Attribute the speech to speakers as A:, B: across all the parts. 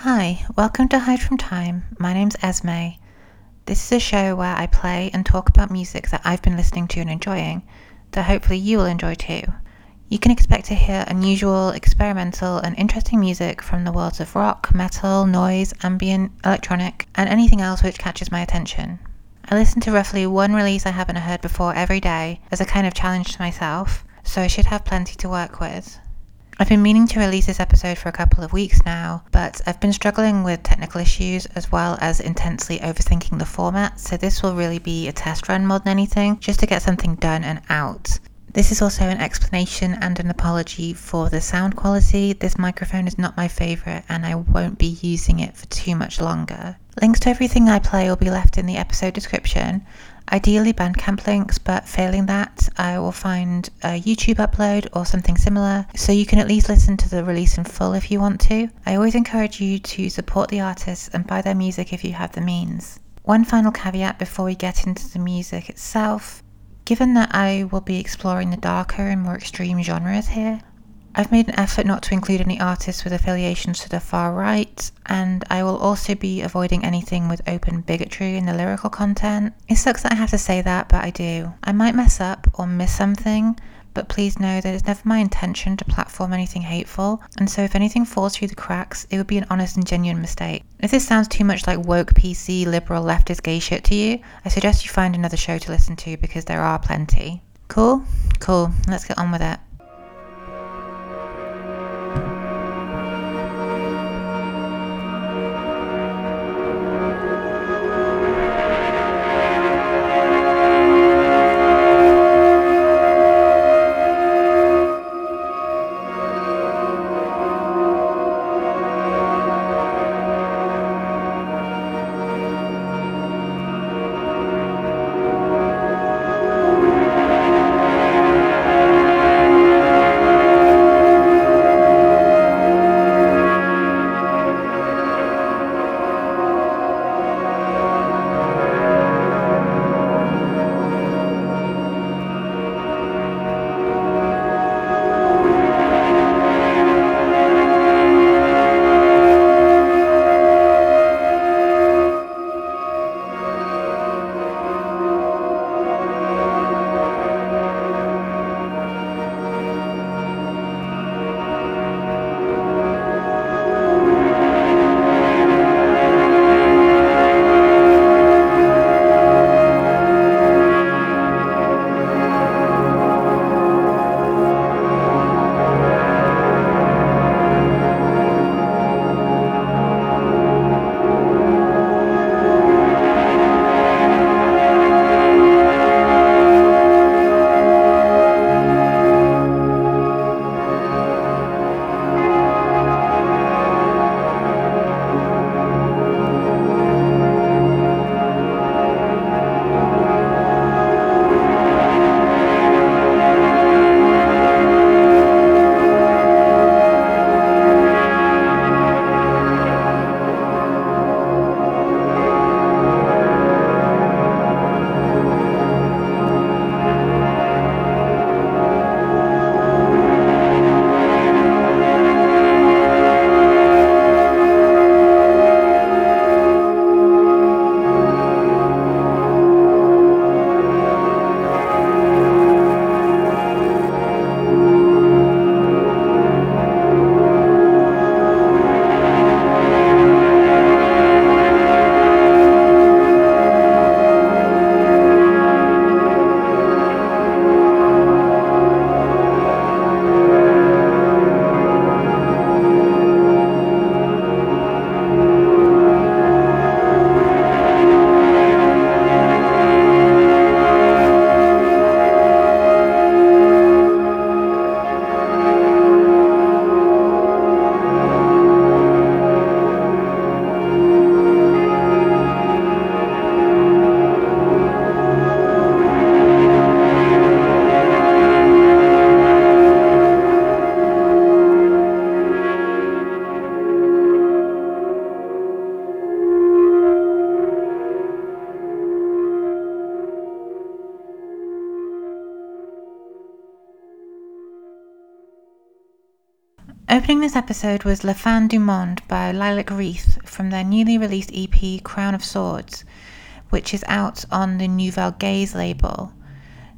A: Hi, welcome to Hide from Time. My name's Esme. This is a show where I play and talk about music that I've been listening to and enjoying, that hopefully you will enjoy too. You can expect to hear unusual, experimental, and interesting music from the worlds of rock, metal, noise, ambient, electronic, and anything else which catches my attention. I listen to roughly one release I haven't heard before every day as a kind of challenge to myself, so I should have plenty to work with. I've been meaning to release this episode for a couple of weeks now, but I've been struggling with technical issues as well as intensely overthinking the format, so this will really be a test run more than anything, just to get something done and out. This is also an explanation and an apology for the sound quality. This microphone is not my favourite and I won't be using it for too much longer. Links to everything I play will be left in the episode description. Ideally, Bandcamp links, but failing that, I will find a YouTube upload or something similar so you can at least listen to the release in full if you want to. I always encourage you to support the artists and buy their music if you have the means. One final caveat before we get into the music itself Given that I will be exploring the darker and more extreme genres here, I've made an effort not to include any artists with affiliations to the far right, and I will also be avoiding anything with open bigotry in the lyrical content. It sucks that I have to say that, but I do. I might mess up or miss something, but please know that it's never my intention to platform anything hateful, and so if anything falls through the cracks, it would be an honest and genuine mistake. If this sounds too much like woke PC, liberal, leftist gay shit to you, I suggest you find another show to listen to because there are plenty. Cool? Cool. Let's get on with it. Opening this episode was La Fin du Monde by Lilac Wreath from their newly released EP Crown of Swords, which is out on the Nouvelle Gaze label.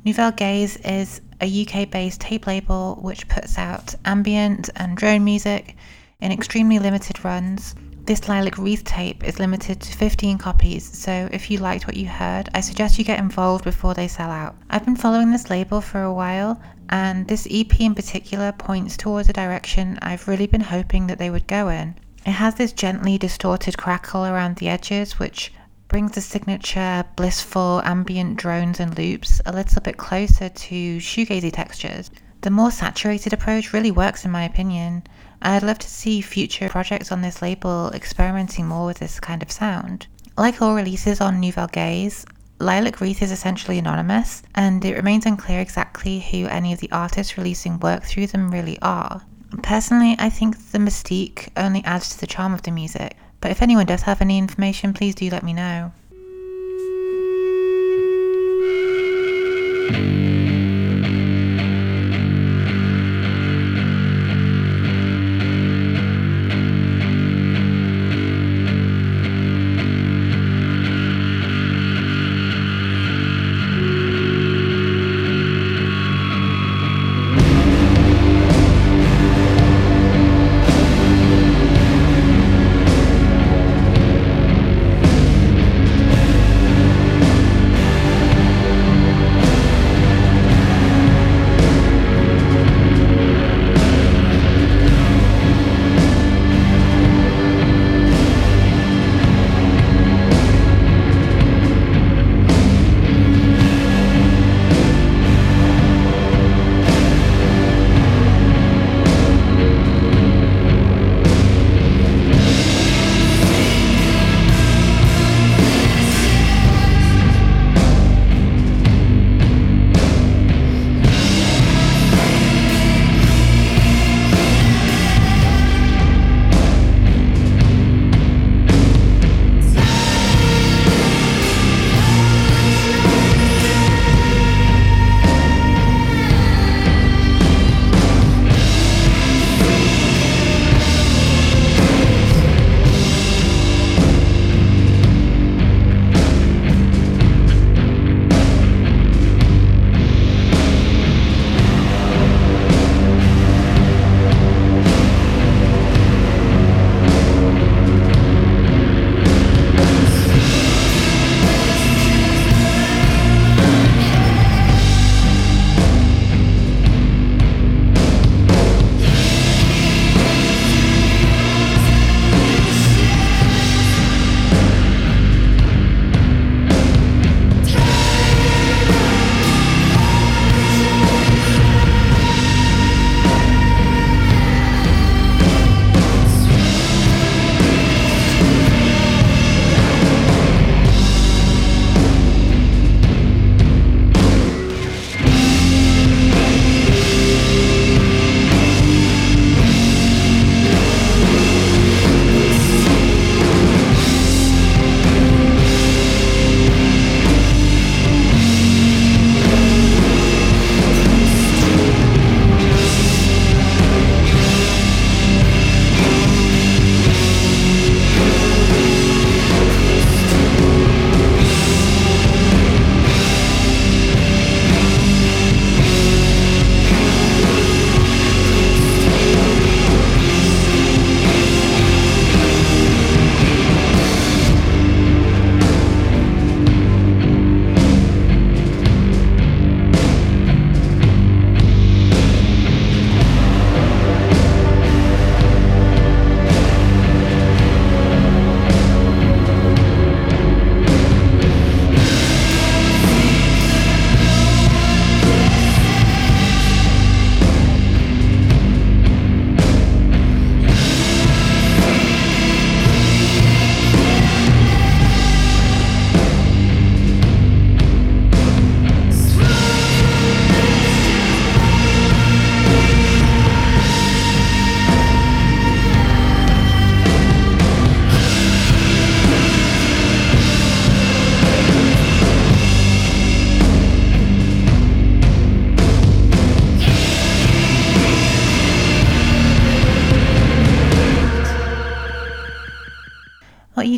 A: Nouvelle Gaze is a UK based tape label which puts out ambient and drone music in extremely limited runs. This Lilac Wreath tape is limited to 15 copies, so if you liked what you heard, I suggest you get involved before they sell out. I've been following this label for a while, and this EP in particular points towards a direction I've really been hoping that they would go in. It has this gently distorted crackle around the edges, which brings the signature blissful ambient drones and loops a little bit closer to shoegazy textures. The more saturated approach really works in my opinion. I'd love to see future projects on this label experimenting more with this kind of sound. Like all releases on Nouvelle Gaze, Lilac Wreath is essentially anonymous, and it remains unclear exactly who any of the artists releasing work through them really are. Personally, I think the mystique only adds to the charm of the music, but if anyone does have any information, please do let me know.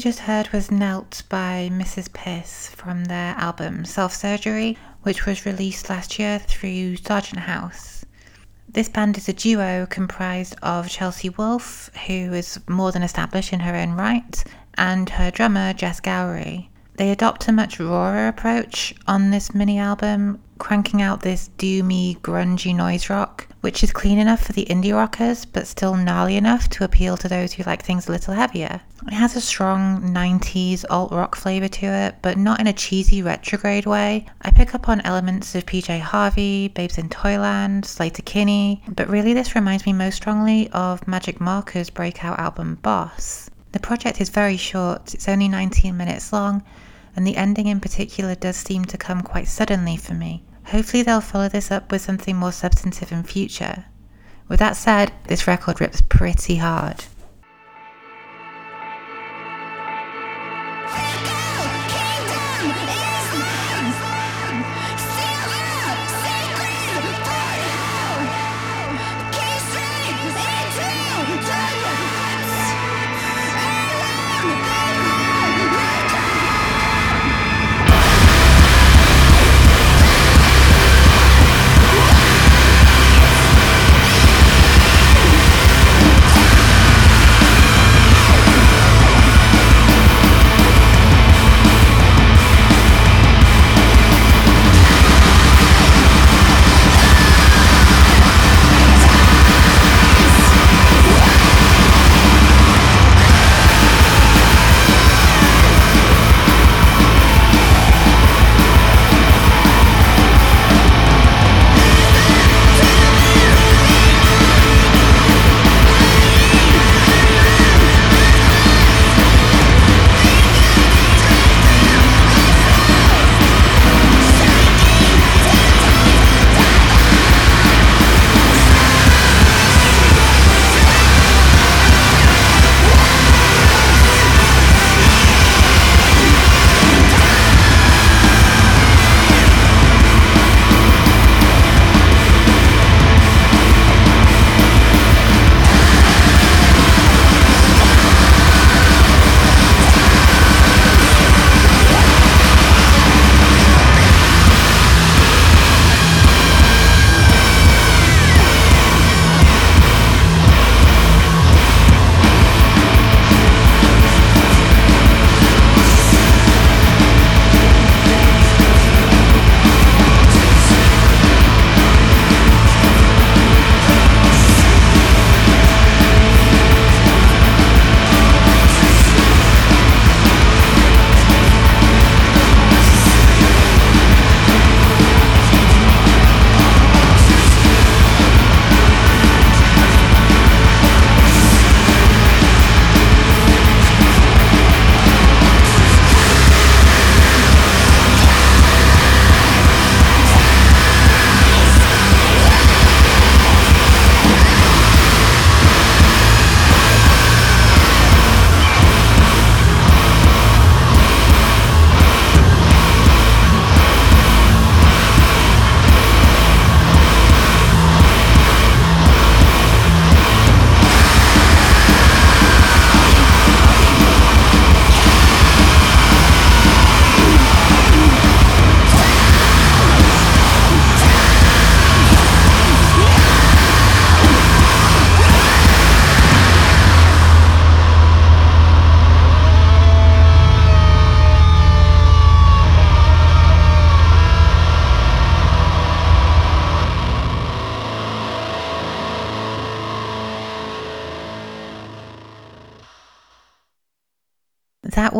A: You just heard was Knelt by Mrs. Piss from their album Self Surgery, which was released last year through Sargent House. This band is a duo comprised of Chelsea Wolfe, who is more than established in her own right, and her drummer Jess Gowrie. They adopt a much rawer approach on this mini album, cranking out this doomy, grungy noise rock, which is clean enough for the indie rockers, but still gnarly enough to appeal to those who like things a little heavier. It has a strong 90s alt rock flavour to it, but not in a cheesy retrograde way. I pick up on elements of PJ Harvey, Babes in Toyland, Sleater-Kinney, but really this reminds me most strongly of Magik Markers breakout album Boss. The project is very short, it's only 19 minutes long, and the ending in particular does seem to come quite suddenly for me. Hopefully, they'll follow this up with something more substantive in future. With that said, this record rips pretty hard.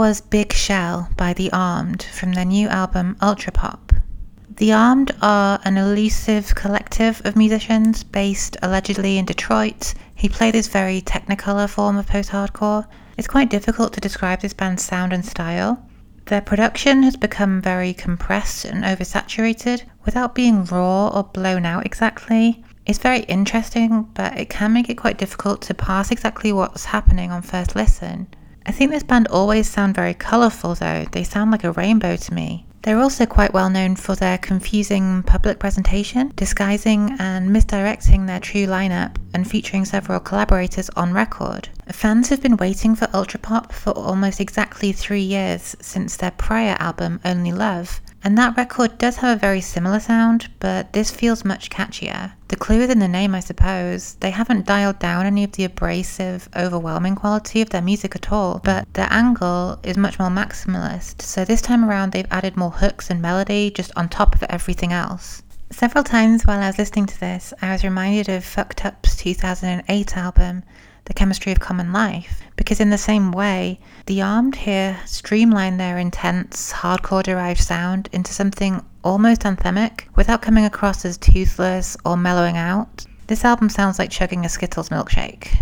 A: Was Big Shell by The Armed from their new album Ultrapop. The Armed are an elusive collective of musicians based allegedly in Detroit who play this very technicolor form of post hardcore. It's quite difficult to describe this band's sound and style. Their production has become very compressed and oversaturated without being raw or blown out exactly. It's very interesting, but it can make it quite difficult to pass exactly what's happening on first listen I think this band always sound very colourful though, they sound like a rainbow to me. They're also quite well known for their confusing public presentation, disguising and misdirecting their true lineup, and featuring several collaborators on record. Fans have been waiting for Ultrapop for almost exactly three years since their prior album, Only Love, and that record does have a very similar sound, but this feels much catchier. The clue is in the name, I suppose. They haven't dialed down any of the abrasive, overwhelming quality of their music at all, but their angle is much more maximalist, so this time around they've added more hooks and melody just on top of everything else. Several times while I was listening to this, I was reminded of Fucked Up's 2008 album, the chemistry of common life. Because, in the same way, the Armed here streamline their intense, hardcore derived sound into something almost anthemic without coming across as toothless or mellowing out. This album sounds like chugging a Skittles milkshake.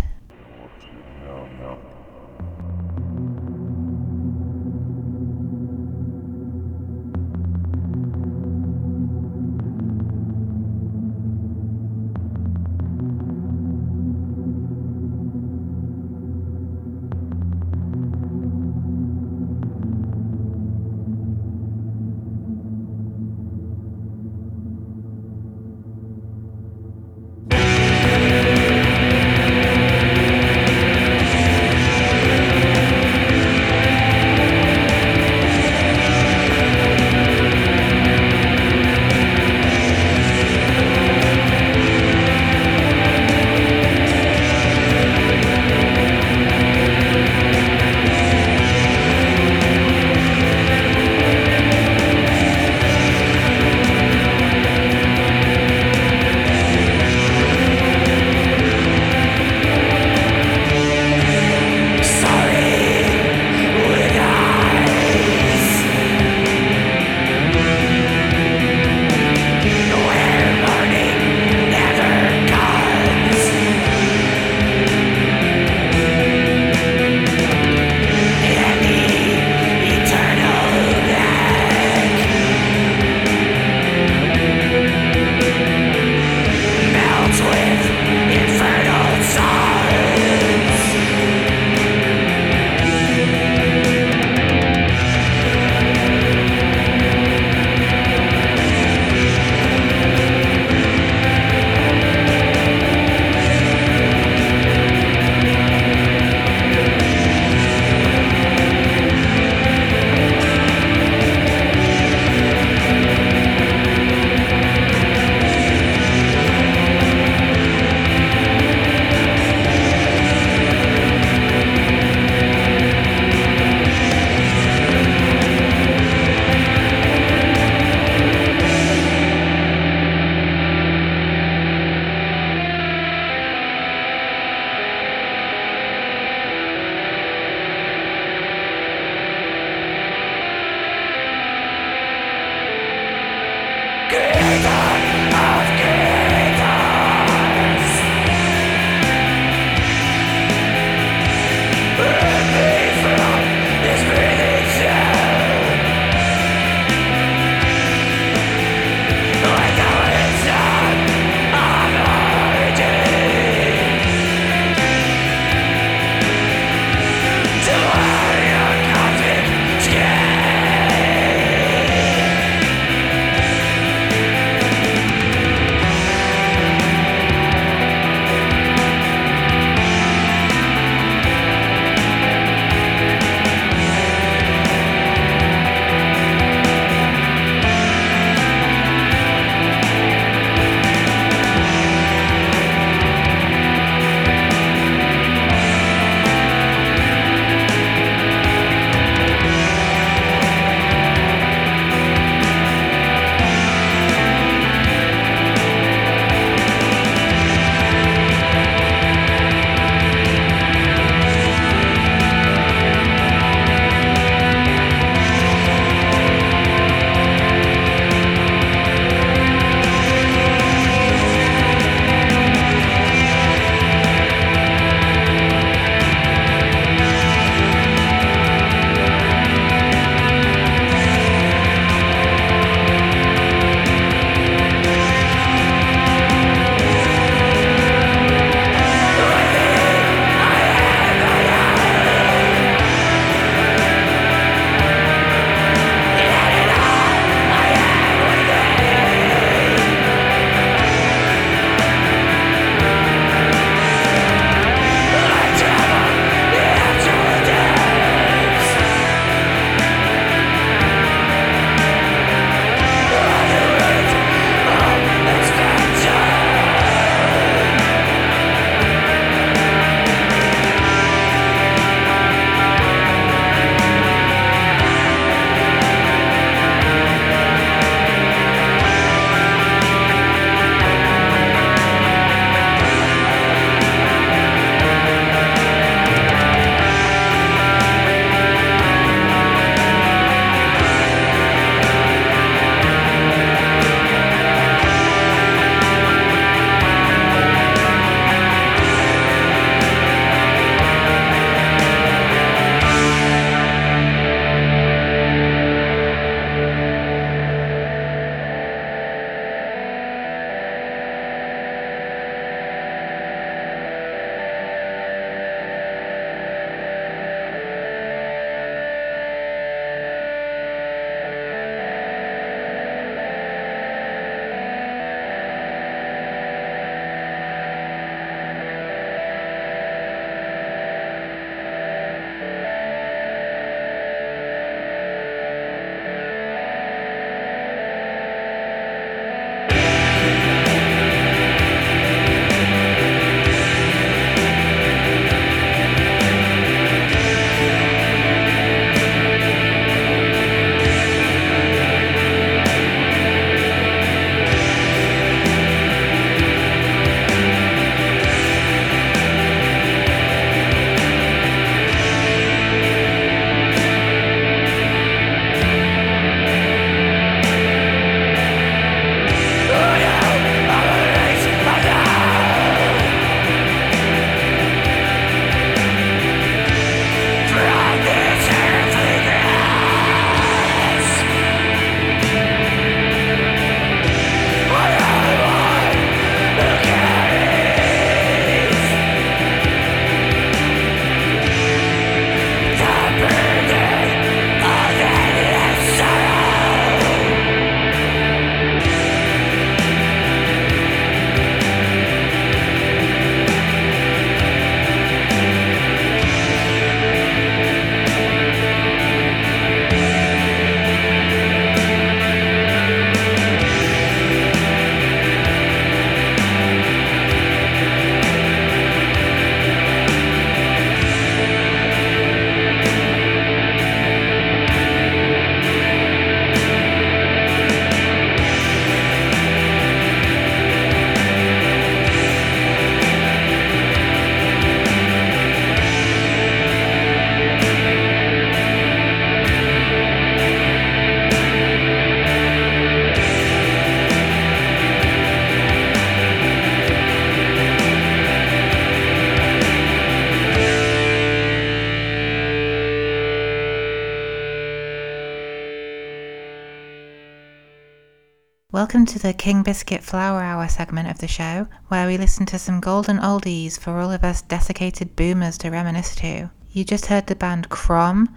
B: Welcome to the King Biscuit Flower Hour segment of the show, where we listen to some golden oldies for all of us desiccated boomers to reminisce to. You just heard the band Krohm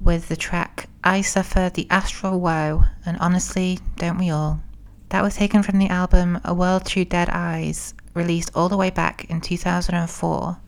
B: with the track I Suffer the Astral Woe, and honestly, don't we all? That was taken from the album A World Through Dead Eyes, released all the way back in 2004.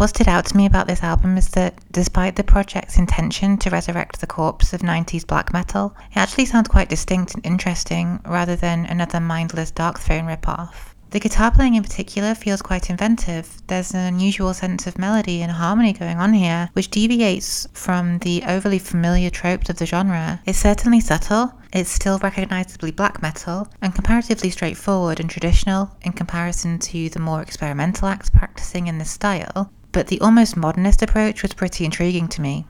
B: What stood out to me about this album is that despite the project's intention to resurrect the corpse of 90s black metal, it actually sounds quite distinct and interesting rather than another mindless Darkthrone ripoff. The guitar playing in particular feels quite inventive. There's an unusual sense of melody and harmony going on here, which deviates from the overly familiar tropes of the genre. It's certainly subtle, it's still recognisably black metal, and comparatively straightforward and traditional in comparison to the more experimental acts practicing in this style, but the almost modernist approach was pretty intriguing to me.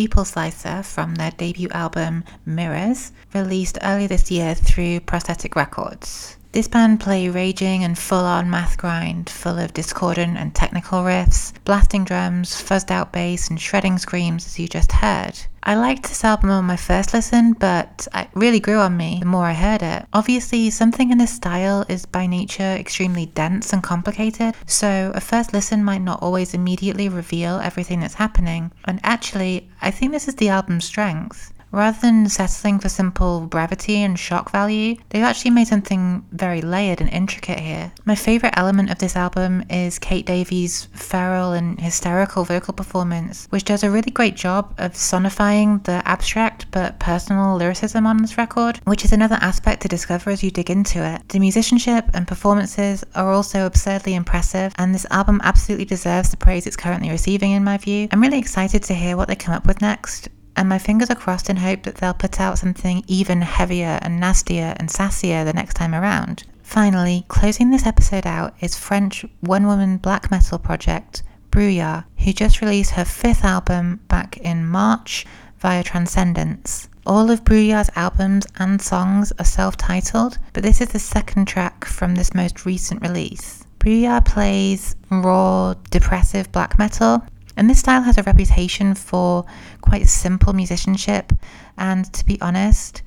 B: Pupil Slicer from their debut album Mirrors, released earlier this year through Prosthetic Records.
A: This band play raging and full on math grind, full of discordant and technical riffs, blasting drums, fuzzed out bass, and shredding screams, as you just heard. I liked this album on my first listen, but it really grew on me the more I heard it. Obviously, something in this style is by nature extremely dense and complicated, so a first listen might not always immediately reveal everything that's happening. And actually, I think this is the album's strength. Rather than settling for simple brevity and shock value, they've actually made something very layered and intricate here. My favourite element of this album is Kate Davies' feral and hysterical vocal performance, which does a really great job of sonifying the abstract but personal lyricism on this record, which is another aspect to discover as you dig into it. The musicianship and performances are also absurdly impressive, and this album absolutely deserves the praise it's currently receiving, in my view. I'm really excited to hear what they come up with next and my fingers are crossed in hope that they'll put out something even heavier and nastier and sassier the next time around. Finally, closing this episode out is French one woman black metal project Brouillard, who just released her fifth album back in March via Transcendance. All of Brouillard's albums and songs are self titled, but this is the second track from this most recent release. Brouillard plays raw, depressive black metal, and this style has a reputation for quite simple musicianship and, to be honest,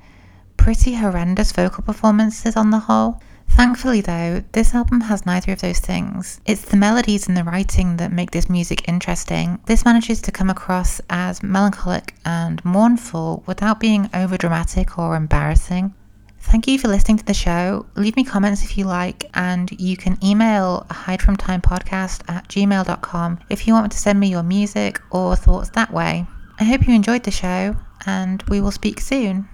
A: pretty horrendous vocal performances on the whole. Thankfully, though, this album has neither of those things. It's the melodies and the writing that make this music interesting. This manages to come across as melancholic and mournful without being overdramatic or embarrassing. Thank you for listening to the show. Leave me comments if you like, and you can email hidefromtimepodcast at gmail.com if you want to send me your music or thoughts that way. I hope you enjoyed the show, and we will speak soon.